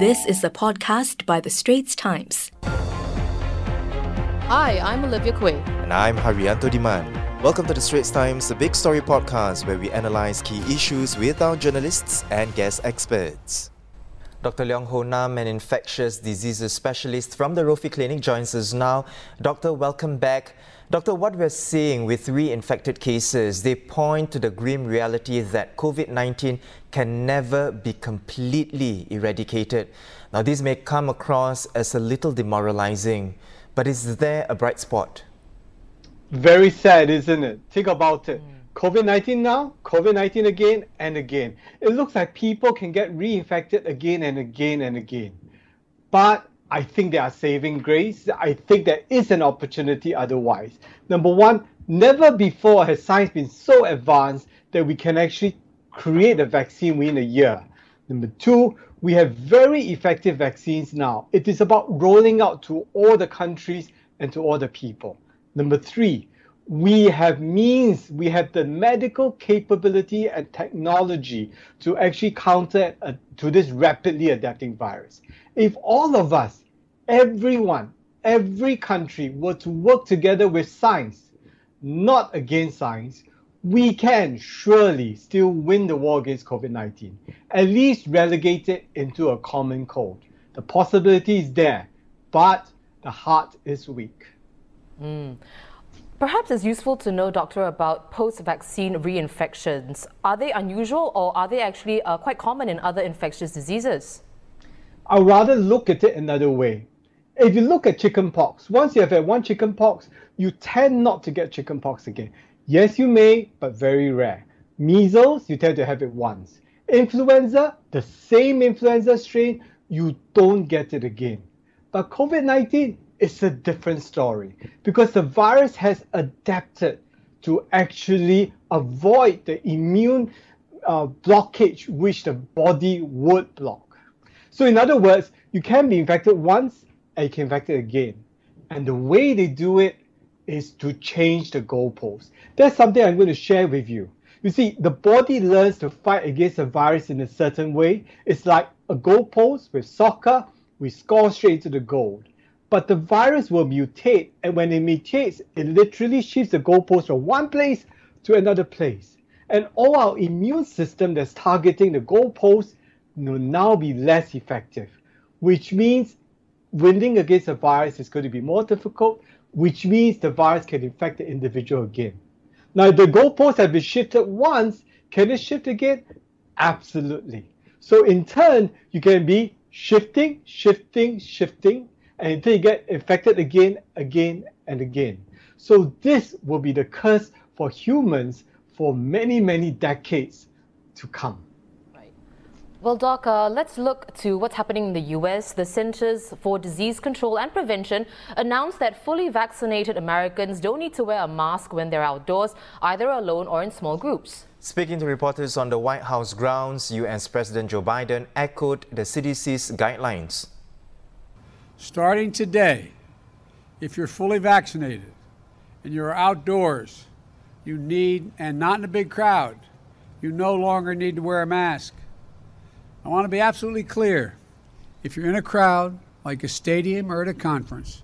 This is a podcast by The Straits Times. Hi, I'm Olivia Quay. And I'm Hairianto Diman. Welcome to The Straits Times, the Big Story podcast where we analyze key issues with our journalists and guest experts. Dr. Leong Hoe Nam, an infectious diseases specialist from the Rophi Clinic, joins us now. Doctor, welcome back. Doctor, what we're seeing with reinfected cases, they point to the grim reality that COVID 19 can never be completely eradicated. Now, this may come across as a little demoralizing, but is there a bright spot? Very sad, isn't it? Think about it. Mm. COVID 19 now, COVID 19 again and again. It looks like people can get reinfected again and again and again. But I think they are saving grace. I think there is an opportunity otherwise. Number one, never before has science been so advanced that we can actually create a vaccine within a year. Number two, we have very effective vaccines now. It is about rolling out to all the countries and to all the people. Number three, we have means, we have the medical capability and technology to actually counter uh, to this rapidly adapting virus. If all of us, everyone, every country were to work together with science, not against science, we can surely still win the war against COVID 19, at least relegate it into a common cold. The possibility is there, but the heart is weak. Mm. Perhaps it's useful to know, Doctor, about post vaccine reinfections. Are they unusual or are they actually uh, quite common in other infectious diseases? I'd rather look at it another way. If you look at chickenpox, once you have had one chickenpox, you tend not to get chickenpox again. Yes, you may, but very rare. Measles, you tend to have it once. Influenza, the same influenza strain, you don't get it again. But COVID 19, it's a different story because the virus has adapted to actually avoid the immune uh, blockage which the body would block. So, in other words, you can be infected once and you can infect it again. And the way they do it is to change the goalpost. That's something I'm going to share with you. You see, the body learns to fight against a virus in a certain way. It's like a goalpost with soccer, we score straight into the goal but the virus will mutate. And when it mutates, it literally shifts the goalpost from one place to another place. And all our immune system that's targeting the goalpost will now be less effective, which means winning against a virus is going to be more difficult, which means the virus can infect the individual again. Now, if the goalposts have been shifted once, can it shift again? Absolutely. So, in turn, you can be shifting, shifting, shifting, until you get infected again, again, and again. So this will be the curse for humans for many, many decades to come. Right. Well, Doc, uh, let's look to what's happening in the US. The Centers for Disease Control and Prevention announced that fully vaccinated Americans don't need to wear a mask when they're outdoors, either alone or in small groups. Speaking to reporters on the White House grounds, US President Joe Biden echoed the CDC's guidelines. Starting today, if you're fully vaccinated and you're outdoors, you need, and not in a big crowd, you no longer need to wear a mask. I want to be absolutely clear. If you're in a crowd, like a stadium or at a conference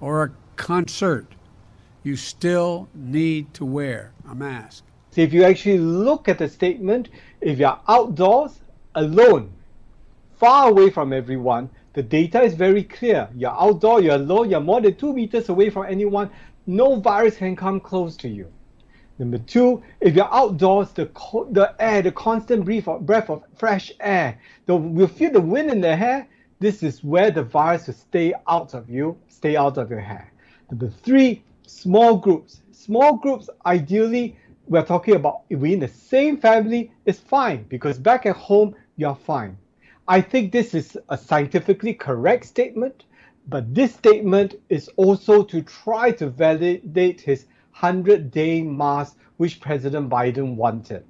or a concert, you still need to wear a mask. So if you actually look at the statement, if you're outdoors, alone, far away from everyone, the data is very clear. You're outdoor, you're alone, you're more than two meters away from anyone. No virus can come close to you. Number two, if you're outdoors, the the air, the constant breath of, breath of fresh air, the, you feel the wind in the hair. This is where the virus will stay out of you, stay out of your hair. Number three, small groups. Small groups, ideally, we're talking about if we're in the same family, it's fine because back at home, you're fine. I think this is a scientifically correct statement, but this statement is also to try to validate his 100 day mask, which President Biden wanted.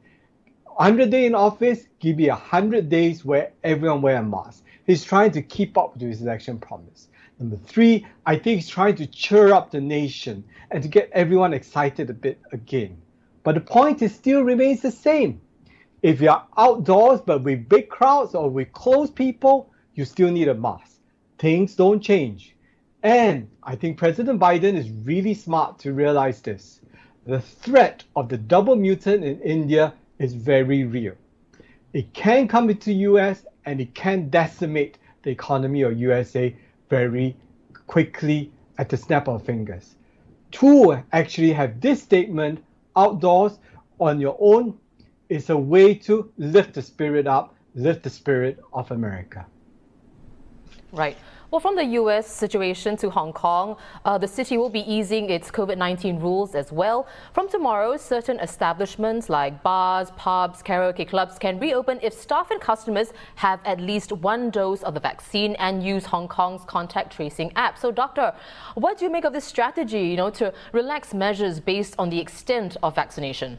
100 day in office, give me 100 days where everyone wear a mask. He's trying to keep up with his election promise. Number three, I think he's trying to cheer up the nation and to get everyone excited a bit again. But the point is still remains the same. If you're outdoors but with big crowds or with close people, you still need a mask. Things don't change. And I think President Biden is really smart to realize this. The threat of the double mutant in India is very real. It can come into US and it can decimate the economy of USA very quickly at the snap of fingers. To actually have this statement outdoors on your own is a way to lift the spirit up, lift the spirit of America. Right. Well, from the U.S. situation to Hong Kong, uh, the city will be easing its COVID 19 rules as well. From tomorrow, certain establishments like bars, pubs, karaoke clubs can reopen if staff and customers have at least one dose of the vaccine and use Hong Kong's contact tracing app. So, Doctor, what do you make of this strategy, you know, to relax measures based on the extent of vaccination?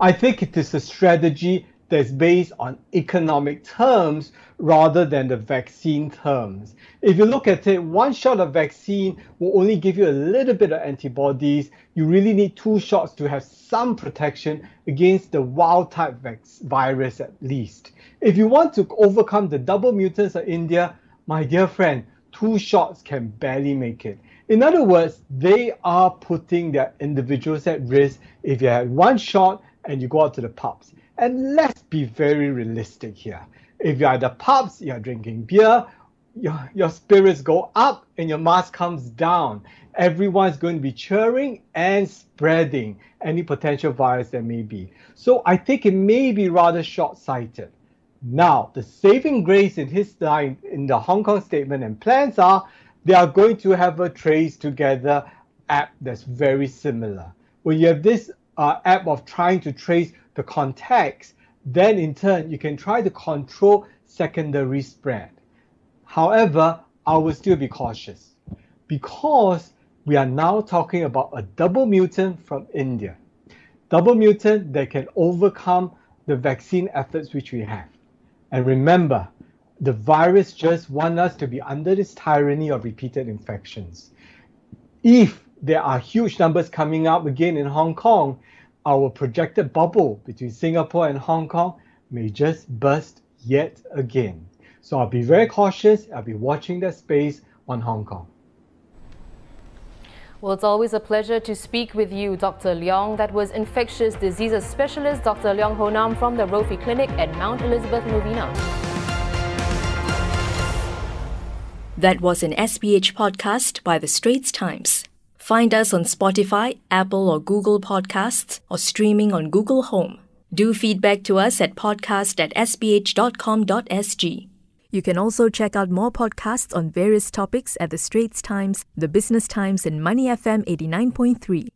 I think it is a strategy that's based on economic terms rather than the vaccine terms. If you look at it, one shot of vaccine will only give you a little bit of antibodies. You really need two shots to have some protection against the wild type virus at least. If you want to overcome the double mutants of India, my dear friend, two shots can barely make it. In other words, they are putting their individuals at risk if you have one shot and you go out to the pubs. And let's be very realistic here. If you're at the pubs, you're drinking beer, your, your spirits go up and your mask comes down. Everyone's going to be cheering and spreading any potential virus there may be. So I think it may be rather short sighted. Now, the saving grace in his line in the Hong Kong statement and plans are they are going to have a trace together app that's very similar. When you have this uh, app of trying to trace the contacts, then in turn you can try to control secondary spread. However, I will still be cautious because we are now talking about a double mutant from India. Double mutant that can overcome the vaccine efforts which we have. And remember, the virus just wants us to be under this tyranny of repeated infections. If there are huge numbers coming up again in Hong Kong, our projected bubble between Singapore and Hong Kong may just burst yet again. So I'll be very cautious. I'll be watching that space on Hong Kong. Well, it's always a pleasure to speak with you, Dr. Leong. That was infectious diseases specialist Dr. Leong Hoe Nam from the Rophi Clinic at Mount Elizabeth Novena. That was an SPH podcast by The Straits Times. Find us on Spotify, Apple or Google Podcasts, or streaming on Google Home. Do feedback to us at podcast at sph.com.sg. You can also check out more podcasts on various topics at The Straits Times, The Business Times, and Money FM 89.3.